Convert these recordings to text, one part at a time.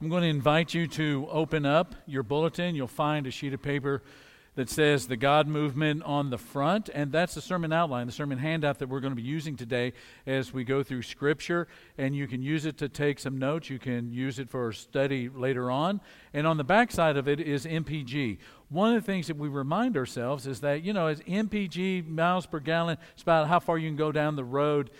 I'm going to invite you to open up your bulletin. You'll find a sheet of paper that says the God movement on the front, and that's the sermon outline, the sermon handout that we're going to be using today as we go through Scripture. And you can use it to take some notes, you can use it for study later on. And on the back side of it is MPG. One of the things that we remind ourselves is that, you know, as MPG, miles per gallon, it's about how far you can go down the road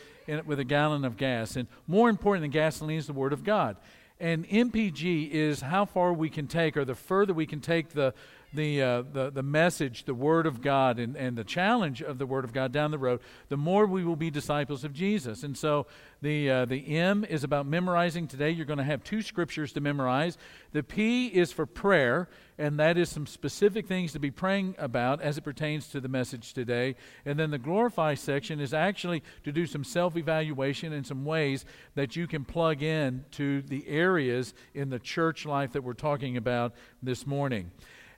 with a gallon of gas. And more important than gasoline is the Word of God. And MPG is how far we can take, or the further we can take the the, uh, the, the message, the Word of God, and, and the challenge of the Word of God down the road, the more we will be disciples of Jesus. And so the, uh, the M is about memorizing today. You're going to have two scriptures to memorize. The P is for prayer, and that is some specific things to be praying about as it pertains to the message today. And then the glorify section is actually to do some self evaluation and some ways that you can plug in to the areas in the church life that we're talking about this morning.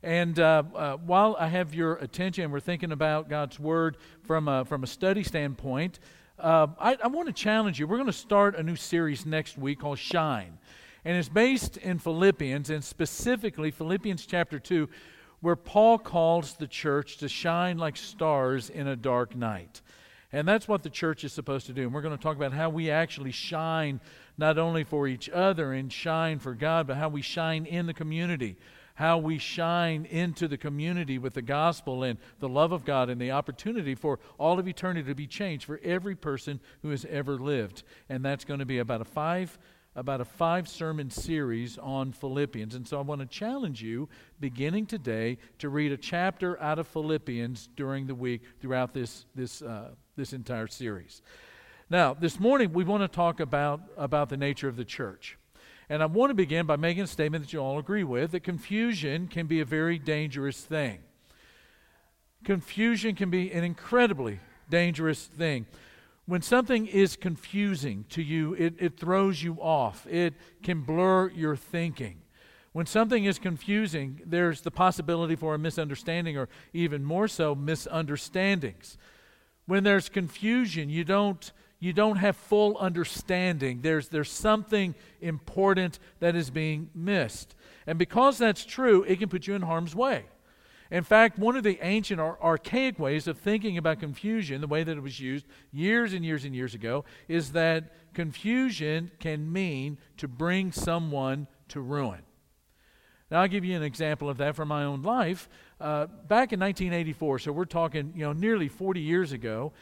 And uh, uh, while I have your attention, and we're thinking about God's Word from a, from a study standpoint. Uh, I, I want to challenge you. We're going to start a new series next week called Shine. And it's based in Philippians, and specifically Philippians chapter 2, where Paul calls the church to shine like stars in a dark night. And that's what the church is supposed to do. And we're going to talk about how we actually shine not only for each other and shine for God, but how we shine in the community how we shine into the community with the gospel and the love of God and the opportunity for all of eternity to be changed for every person who has ever lived. And that's going to be about a five about a five sermon series on Philippians. And so I want to challenge you, beginning today, to read a chapter out of Philippians during the week throughout this, this, uh, this entire series. Now, this morning we want to talk about, about the nature of the church. And I want to begin by making a statement that you all agree with that confusion can be a very dangerous thing. Confusion can be an incredibly dangerous thing. When something is confusing to you, it, it throws you off, it can blur your thinking. When something is confusing, there's the possibility for a misunderstanding or even more so, misunderstandings. When there's confusion, you don't you don't have full understanding. There's, there's something important that is being missed. And because that's true, it can put you in harm's way. In fact, one of the ancient or archaic ways of thinking about confusion, the way that it was used years and years and years ago, is that confusion can mean to bring someone to ruin. Now, I'll give you an example of that from my own life. Uh, back in 1984, so we're talking, you know, nearly 40 years ago,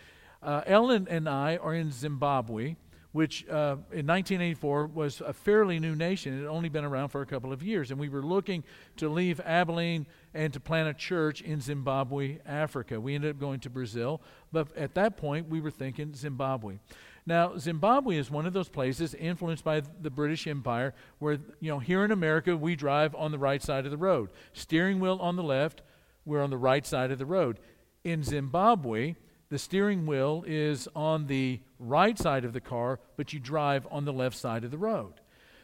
uh, Ellen and I are in Zimbabwe, which uh, in 1984 was a fairly new nation. It had only been around for a couple of years. And we were looking to leave Abilene and to plant a church in Zimbabwe, Africa. We ended up going to Brazil, but at that point we were thinking Zimbabwe. Now, Zimbabwe is one of those places influenced by the British Empire where, you know, here in America, we drive on the right side of the road. Steering wheel on the left, we're on the right side of the road. In Zimbabwe, the steering wheel is on the right side of the car, but you drive on the left side of the road.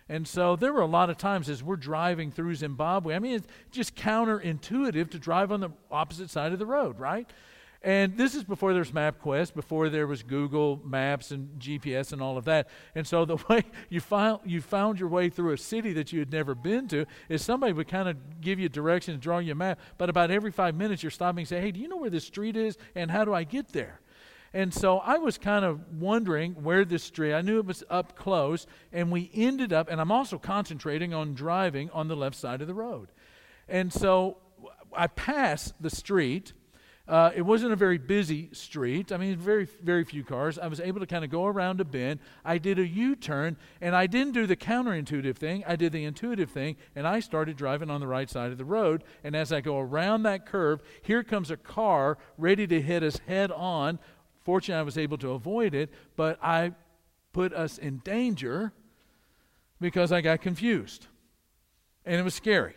And so there were a lot of times as we're driving through Zimbabwe, I mean, it's just counterintuitive to drive on the opposite side of the road, right? And this is before there's MapQuest, before there was Google Maps and GPS and all of that. And so the way you found you found your way through a city that you had never been to is somebody would kind of give you directions, draw you a map, but about every five minutes you're stopping and say, Hey, do you know where this street is and how do I get there? And so I was kind of wondering where this street, I knew it was up close, and we ended up, and I'm also concentrating on driving on the left side of the road. And so I passed the street uh, it wasn't a very busy street. I mean, very, very few cars. I was able to kind of go around a bend. I did a U turn, and I didn't do the counterintuitive thing. I did the intuitive thing, and I started driving on the right side of the road. And as I go around that curve, here comes a car ready to hit us head on. Fortunately, I was able to avoid it, but I put us in danger because I got confused. And it was scary.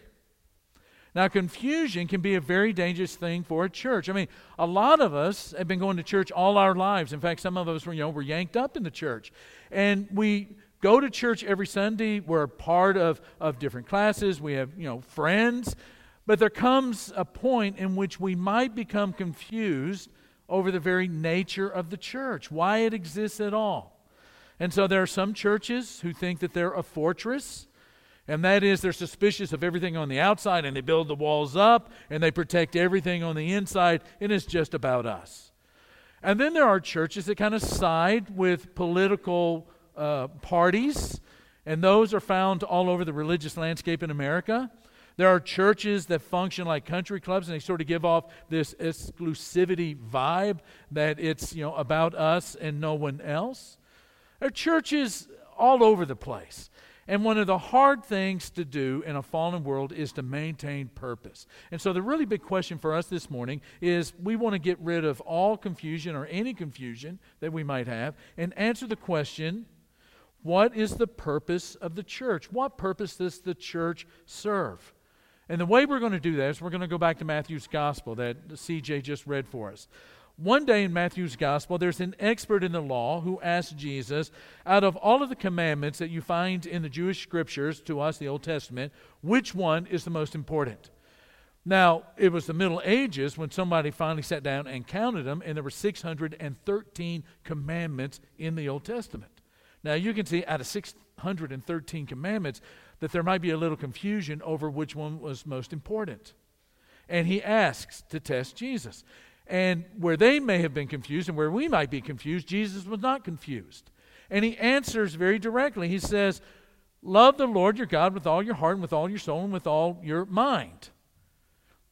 Now, confusion can be a very dangerous thing for a church. I mean, a lot of us have been going to church all our lives. In fact, some of us were, you know, were yanked up in the church. And we go to church every Sunday. We're part of, of different classes. We have, you know, friends. But there comes a point in which we might become confused over the very nature of the church, why it exists at all. And so there are some churches who think that they're a fortress And that is, they're suspicious of everything on the outside and they build the walls up and they protect everything on the inside, and it's just about us. And then there are churches that kind of side with political uh, parties, and those are found all over the religious landscape in America. There are churches that function like country clubs and they sort of give off this exclusivity vibe that it's, you know, about us and no one else. There are churches all over the place. And one of the hard things to do in a fallen world is to maintain purpose. And so the really big question for us this morning is we want to get rid of all confusion or any confusion that we might have and answer the question what is the purpose of the church? What purpose does the church serve? And the way we're going to do that is we're going to go back to Matthew's gospel that CJ just read for us. One day in Matthew's gospel, there's an expert in the law who asks Jesus, out of all of the commandments that you find in the Jewish scriptures, to us, the Old Testament, which one is the most important? Now, it was the Middle Ages when somebody finally sat down and counted them, and there were 613 commandments in the Old Testament. Now, you can see out of 613 commandments, that there might be a little confusion over which one was most important. And he asks to test Jesus. And where they may have been confused and where we might be confused, Jesus was not confused. And he answers very directly. He says, Love the Lord your God with all your heart and with all your soul and with all your mind.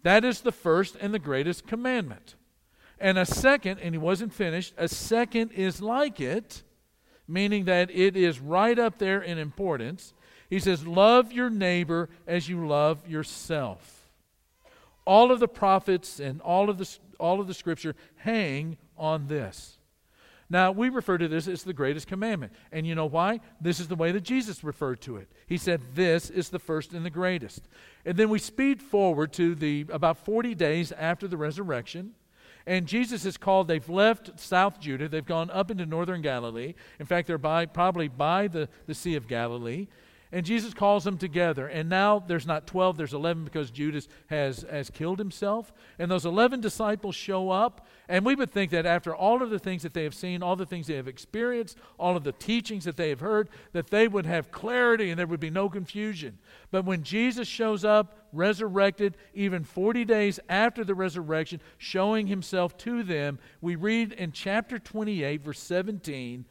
That is the first and the greatest commandment. And a second, and he wasn't finished, a second is like it, meaning that it is right up there in importance. He says, Love your neighbor as you love yourself. All of the prophets and all of the, all of the scripture hang on this. Now, we refer to this as the greatest commandment. And you know why? This is the way that Jesus referred to it. He said, This is the first and the greatest. And then we speed forward to the about 40 days after the resurrection. And Jesus is called, they've left South Judah, they've gone up into northern Galilee. In fact, they're by, probably by the, the Sea of Galilee. And Jesus calls them together. And now there's not 12, there's 11 because Judas has, has killed himself. And those 11 disciples show up. And we would think that after all of the things that they have seen, all the things they have experienced, all of the teachings that they have heard, that they would have clarity and there would be no confusion. But when Jesus shows up, resurrected, even 40 days after the resurrection, showing himself to them, we read in chapter 28, verse 17,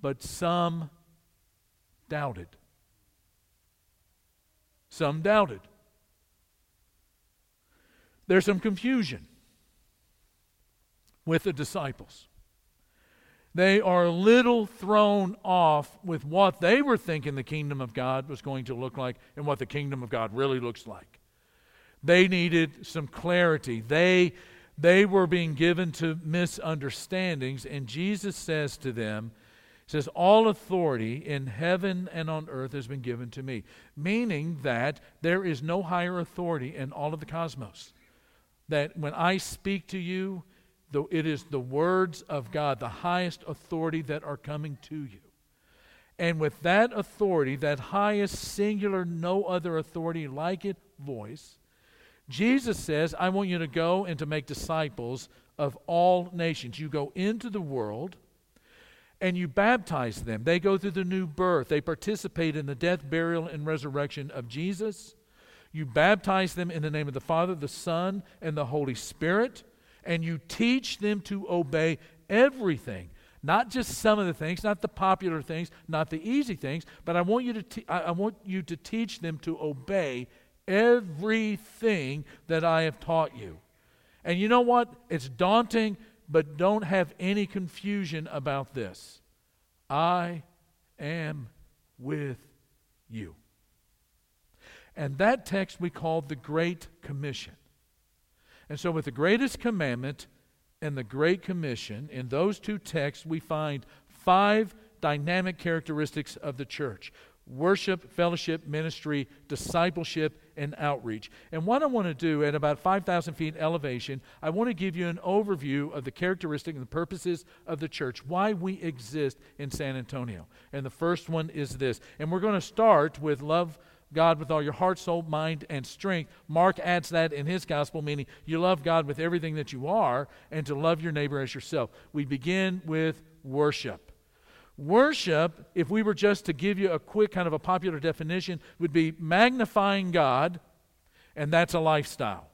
but some doubted. Some doubted. There's some confusion with the disciples. They are a little thrown off with what they were thinking the kingdom of God was going to look like and what the kingdom of God really looks like. They needed some clarity. They, they were being given to misunderstandings, and Jesus says to them, says, All authority in heaven and on earth has been given to me, meaning that there is no higher authority in all of the cosmos. That when I speak to you, though it is the words of God, the highest authority that are coming to you. And with that authority, that highest singular, no other authority like it voice, Jesus says, I want you to go and to make disciples of all nations. You go into the world and you baptize them. They go through the new birth, they participate in the death, burial, and resurrection of Jesus. You baptize them in the name of the Father, the Son, and the Holy Spirit, and you teach them to obey everything. Not just some of the things, not the popular things, not the easy things, but I want you to, te- I want you to teach them to obey everything that I have taught you. And you know what? It's daunting but don't have any confusion about this. I am with you. And that text we call the Great Commission. And so, with the greatest commandment and the Great Commission, in those two texts, we find five dynamic characteristics of the church worship, fellowship, ministry, discipleship, and outreach. And what I want to do at about 5,000 feet elevation, I want to give you an overview of the characteristics and the purposes of the church, why we exist in San Antonio. And the first one is this. And we're going to start with love. God with all your heart, soul, mind, and strength. Mark adds that in his gospel, meaning you love God with everything that you are and to love your neighbor as yourself. We begin with worship. Worship, if we were just to give you a quick kind of a popular definition, would be magnifying God, and that's a lifestyle.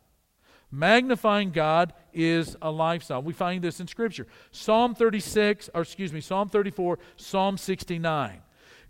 Magnifying God is a lifestyle. We find this in Scripture. Psalm 36, or excuse me, Psalm 34, Psalm 69.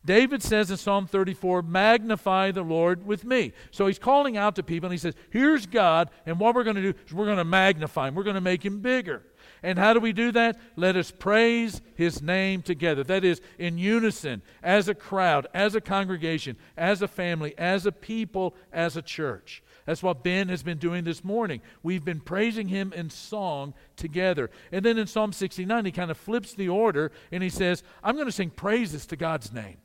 David says in Psalm 34, Magnify the Lord with me. So he's calling out to people and he says, Here's God, and what we're going to do is we're going to magnify him, we're going to make him bigger. And how do we do that? Let us praise his name together. That is, in unison, as a crowd, as a congregation, as a family, as a people, as a church. That's what Ben has been doing this morning. We've been praising him in song together. And then in Psalm 69, he kind of flips the order and he says, I'm going to sing praises to God's name.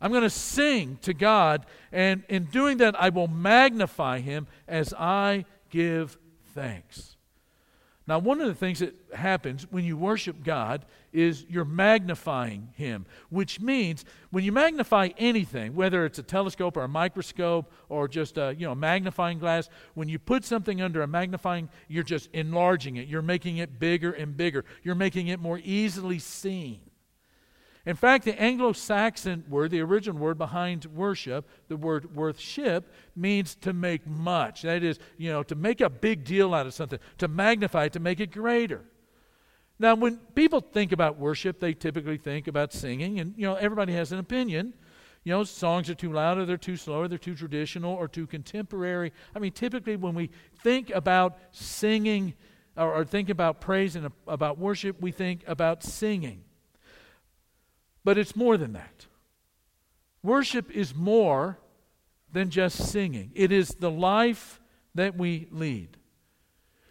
I'm going to sing to God, and in doing that, I will magnify him as I give thanks. Now, one of the things that happens when you worship God is you're magnifying Him, which means when you magnify anything, whether it's a telescope or a microscope or just a you know, magnifying glass, when you put something under a magnifying, you're just enlarging it. You're making it bigger and bigger. You're making it more easily seen. In fact, the Anglo Saxon word, the original word behind worship, the word worship, means to make much. That is, you know, to make a big deal out of something, to magnify it, to make it greater. Now, when people think about worship, they typically think about singing, and, you know, everybody has an opinion. You know, songs are too loud, or they're too slow, or they're too traditional, or too contemporary. I mean, typically when we think about singing or, or think about praise and uh, about worship, we think about singing. But it's more than that. Worship is more than just singing, it is the life that we lead.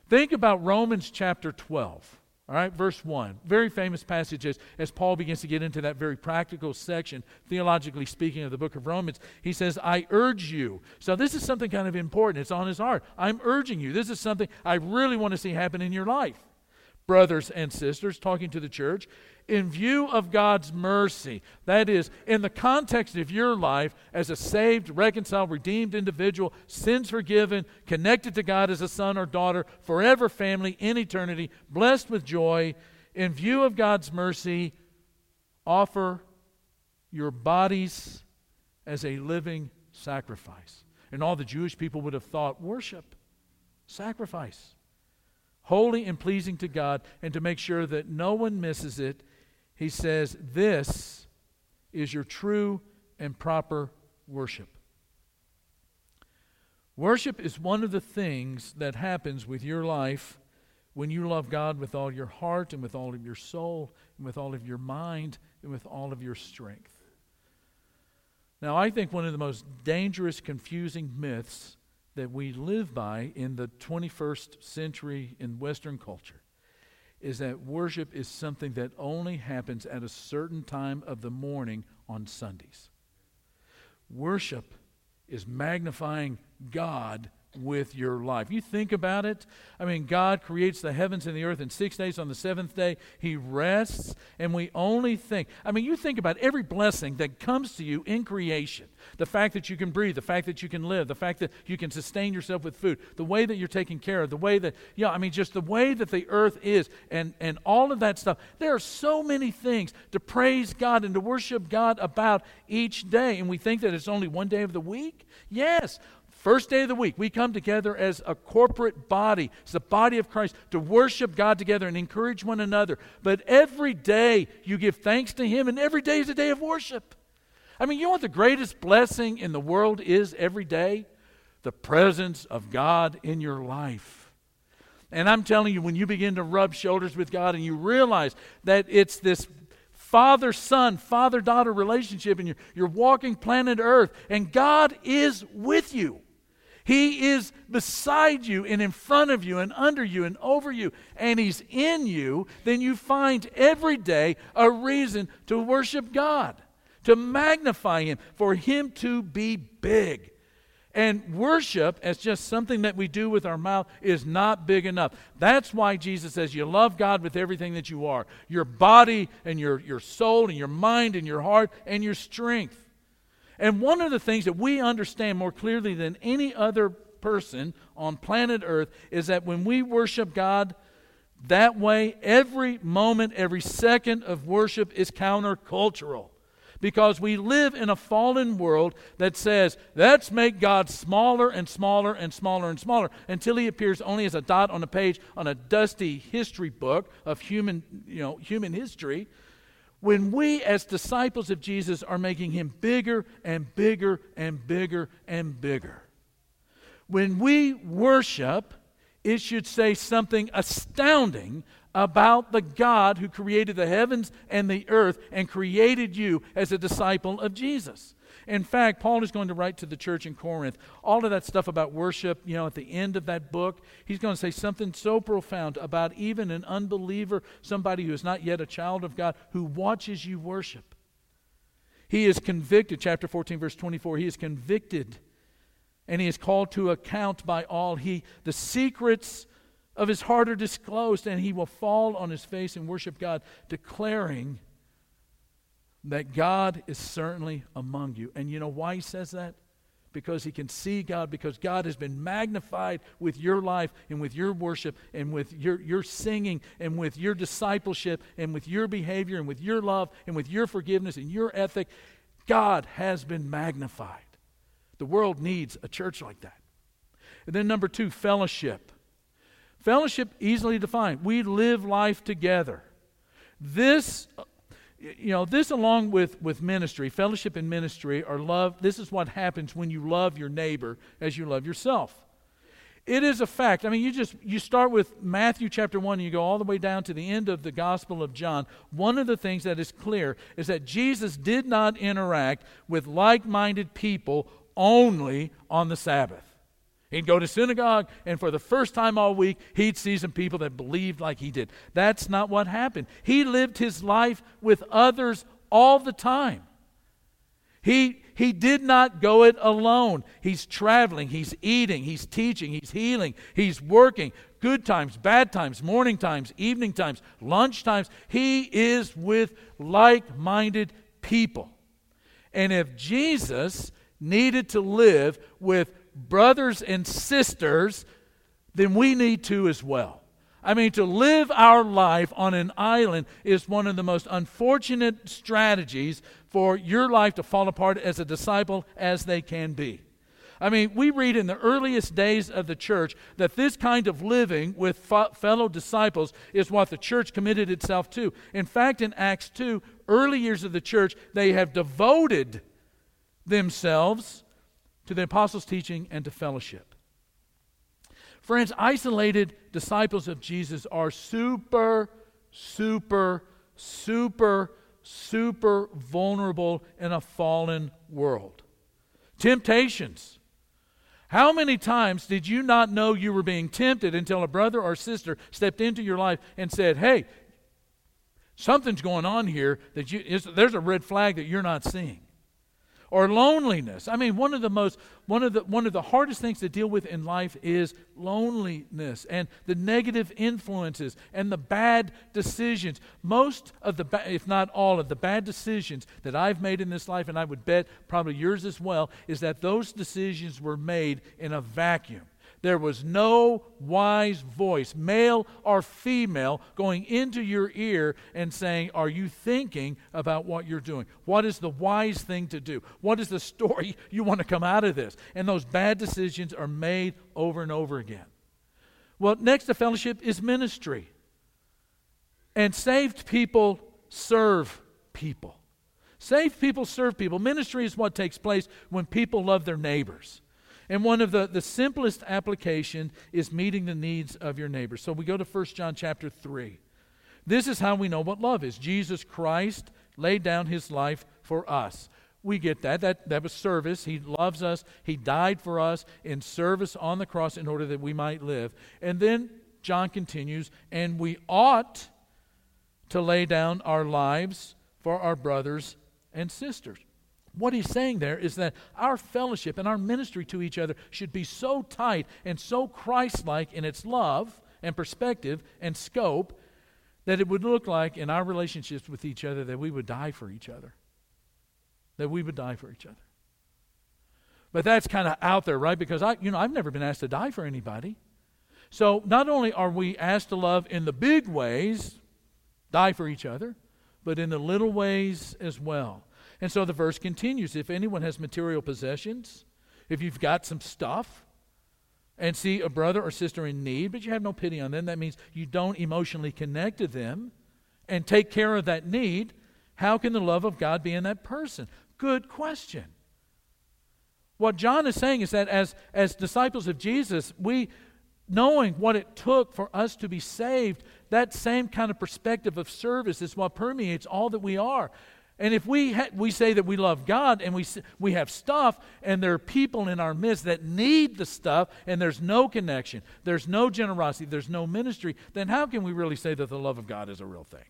Think about Romans chapter 12. All right, verse 1. Very famous passage as, as Paul begins to get into that very practical section, theologically speaking, of the book of Romans. He says, I urge you. So, this is something kind of important. It's on his heart. I'm urging you. This is something I really want to see happen in your life. Brothers and sisters, talking to the church, in view of God's mercy. That is, in the context of your life as a saved, reconciled, redeemed individual, sins forgiven, connected to God as a son or daughter, forever family, in eternity, blessed with joy. In view of God's mercy, offer your bodies as a living sacrifice. And all the Jewish people would have thought worship, sacrifice holy and pleasing to God, and to make sure that no one misses it, he says, This is your true and proper worship. Worship is one of the things that happens with your life when you love God with all your heart and with all of your soul and with all of your mind and with all of your strength. Now, I think one of the most dangerous, confusing myths that we live by in the 21st century in Western culture is that worship is something that only happens at a certain time of the morning on Sundays. Worship is magnifying God with your life. You think about it. I mean, God creates the heavens and the earth in six days. On the seventh day, He rests, and we only think. I mean, you think about every blessing that comes to you in creation the fact that you can breathe, the fact that you can live, the fact that you can sustain yourself with food, the way that you're taken care of, the way that, yeah, I mean, just the way that the earth is, and, and all of that stuff. There are so many things to praise God and to worship God about each day. And we think that it's only one day of the week. Yes, First day of the week, we come together as a corporate body, as the body of Christ, to worship God together and encourage one another. But every day you give thanks to Him, and every day is a day of worship. I mean, you know what the greatest blessing in the world is every day? The presence of God in your life. And I'm telling you, when you begin to rub shoulders with God and you realize that it's this father son, father daughter relationship, and you're, you're walking planet Earth, and God is with you. He is beside you and in front of you and under you and over you, and He's in you, then you find every day a reason to worship God, to magnify Him, for Him to be big. And worship, as just something that we do with our mouth, is not big enough. That's why Jesus says you love God with everything that you are your body and your, your soul and your mind and your heart and your strength. And one of the things that we understand more clearly than any other person on planet Earth is that when we worship God, That way, every moment, every second of worship is countercultural because we live in a fallen world that says, let's make God smaller and smaller and smaller and smaller until he appears only as a dot on a page on a dusty history book of human, you know, human history. When we, as disciples of Jesus, are making him bigger and bigger and bigger and bigger. When we worship, it should say something astounding about the God who created the heavens and the earth and created you as a disciple of Jesus. In fact, Paul is going to write to the church in Corinth all of that stuff about worship, you know, at the end of that book. He's going to say something so profound about even an unbeliever, somebody who is not yet a child of God, who watches you worship. He is convicted, chapter 14, verse 24, he is convicted and he is called to account by all. He, the secrets of his heart are disclosed, and he will fall on his face and worship God, declaring that God is certainly among you. And you know why he says that? Because he can see God, because God has been magnified with your life and with your worship and with your, your singing and with your discipleship and with your behavior and with your love and with your forgiveness and your ethic. God has been magnified. The world needs a church like that. And then, number two, fellowship. Fellowship, easily defined. We live life together. This, you know, this along with, with ministry, fellowship and ministry are love. This is what happens when you love your neighbor as you love yourself. It is a fact. I mean, you just you start with Matthew chapter 1 and you go all the way down to the end of the Gospel of John. One of the things that is clear is that Jesus did not interact with like-minded people only on the Sabbath. He'd go to synagogue, and for the first time all week, he'd see some people that believed like he did. That's not what happened. He lived his life with others all the time. He, he did not go it alone. He's traveling, he's eating, he's teaching, he's healing, he's working. Good times, bad times, morning times, evening times, lunch times. He is with like minded people. And if Jesus needed to live with brothers and sisters, then we need to as well. I mean, to live our life on an island is one of the most unfortunate strategies for your life to fall apart as a disciple as they can be. I mean, we read in the earliest days of the church that this kind of living with fellow disciples is what the church committed itself to. In fact, in Acts 2, early years of the church, they have devoted themselves to the apostles' teaching and to fellowship. Friends, isolated disciples of Jesus are super, super, super, super vulnerable in a fallen world. Temptations. How many times did you not know you were being tempted until a brother or sister stepped into your life and said, Hey, something's going on here that you, there's a red flag that you're not seeing? Or loneliness. I mean, one of the most one of the one of the hardest things to deal with in life is loneliness and the negative influences and the bad decisions. Most of the if not all of the bad decisions that I've made in this life and I would bet probably yours as well is that those decisions were made in a vacuum. There was no wise voice, male or female, going into your ear and saying, Are you thinking about what you're doing? What is the wise thing to do? What is the story you want to come out of this? And those bad decisions are made over and over again. Well, next to fellowship is ministry. And saved people serve people. Saved people serve people. Ministry is what takes place when people love their neighbors. And one of the, the simplest application is meeting the needs of your neighbor. So we go to 1 John chapter 3. This is how we know what love is. Jesus Christ laid down his life for us. We get that. That, that was service. He loves us. He died for us in service on the cross in order that we might live. And then John continues, and we ought to lay down our lives for our brothers and sisters. What he's saying there is that our fellowship and our ministry to each other should be so tight and so Christ like in its love and perspective and scope that it would look like in our relationships with each other that we would die for each other. That we would die for each other. But that's kind of out there, right? Because I, you know, I've never been asked to die for anybody. So not only are we asked to love in the big ways, die for each other, but in the little ways as well. And so the verse continues if anyone has material possessions, if you've got some stuff, and see a brother or sister in need, but you have no pity on them, that means you don't emotionally connect to them and take care of that need, how can the love of God be in that person? Good question. What John is saying is that as, as disciples of Jesus, we, knowing what it took for us to be saved, that same kind of perspective of service is what permeates all that we are. And if we, ha- we say that we love God and we, we have stuff, and there are people in our midst that need the stuff, and there's no connection, there's no generosity, there's no ministry, then how can we really say that the love of God is a real thing?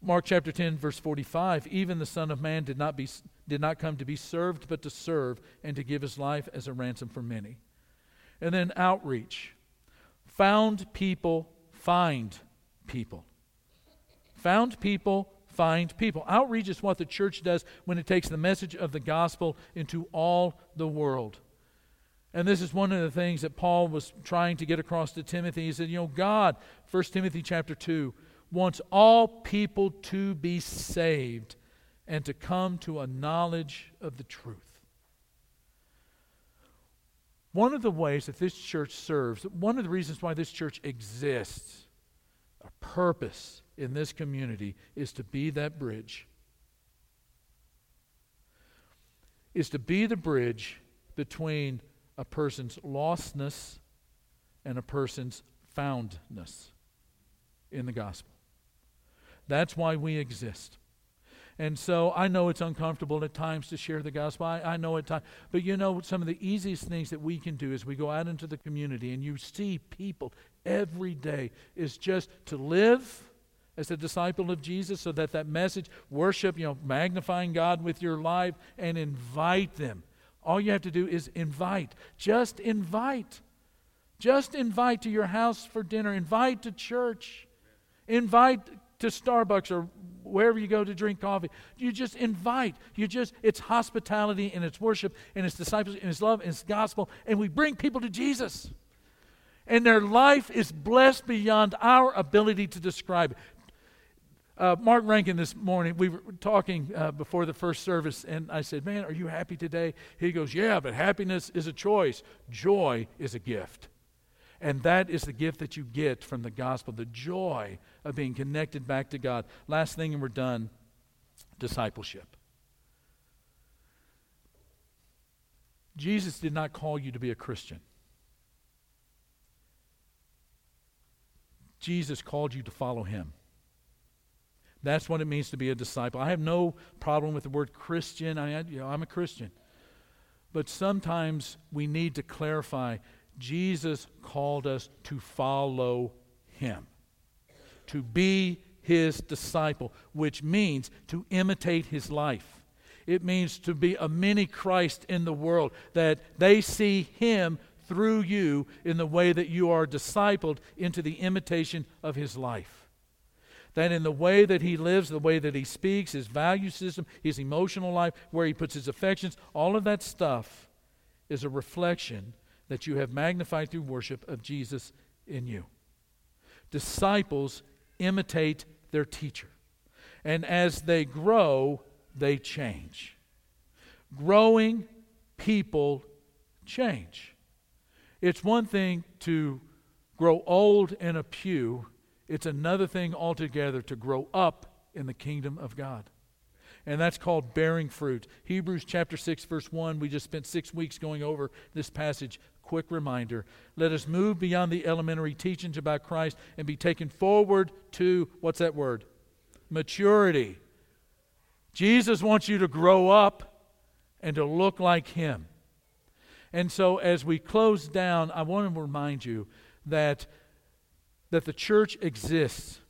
Mark chapter 10, verse 45 Even the Son of Man did not, be, did not come to be served, but to serve and to give his life as a ransom for many. And then outreach. Found people find people. Found people find people. Outreach is what the church does when it takes the message of the gospel into all the world. And this is one of the things that Paul was trying to get across to Timothy. He said, You know, God, 1 Timothy chapter 2, wants all people to be saved and to come to a knowledge of the truth. One of the ways that this church serves, one of the reasons why this church exists, a purpose in this community is to be that bridge. Is to be the bridge between a person's lostness and a person's foundness in the gospel. That's why we exist. And so I know it's uncomfortable at times to share the gospel. I, I know at times. But you know, some of the easiest things that we can do is we go out into the community and you see people every day is just to live as a disciple of Jesus so that that message, worship, you know, magnifying God with your life and invite them. All you have to do is invite. Just invite. Just invite to your house for dinner. Invite to church. Invite to Starbucks or wherever you go to drink coffee. You just invite. You just, it's hospitality and it's worship and it's disciples and it's love and it's gospel. And we bring people to Jesus. And their life is blessed beyond our ability to describe. Uh, Mark Rankin this morning, we were talking uh, before the first service, and I said, Man, are you happy today? He goes, Yeah, but happiness is a choice, joy is a gift. And that is the gift that you get from the gospel the joy of being connected back to God. Last thing, and we're done discipleship. Jesus did not call you to be a Christian. Jesus called you to follow him. That's what it means to be a disciple. I have no problem with the word Christian. I, you know, I'm a Christian. But sometimes we need to clarify Jesus called us to follow him, to be his disciple, which means to imitate his life. It means to be a mini Christ in the world, that they see him through you in the way that you are discipled into the imitation of his life. That in the way that he lives, the way that he speaks, his value system, his emotional life, where he puts his affections, all of that stuff is a reflection that you have magnified through worship of Jesus in you. Disciples imitate their teacher. And as they grow, they change. Growing people change. It's one thing to grow old in a pew, it's another thing altogether to grow up in the kingdom of God. And that's called bearing fruit. Hebrews chapter 6, verse 1, we just spent six weeks going over this passage quick reminder. Let us move beyond the elementary teachings about Christ and be taken forward to what's that word? Maturity. Jesus wants you to grow up and to look like Him. And so, as we close down, I want to remind you that, that the church exists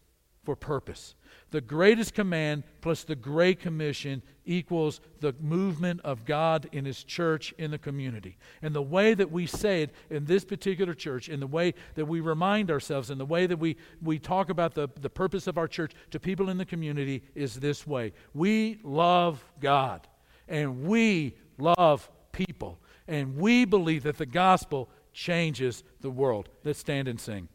for purpose. The greatest command plus the Great Commission equals the movement of God in His church in the community. And the way that we say it in this particular church, in the way that we remind ourselves, in the way that we, we talk about the, the purpose of our church to people in the community is this way We love God, and we love people, and we believe that the gospel changes the world. Let's stand and sing.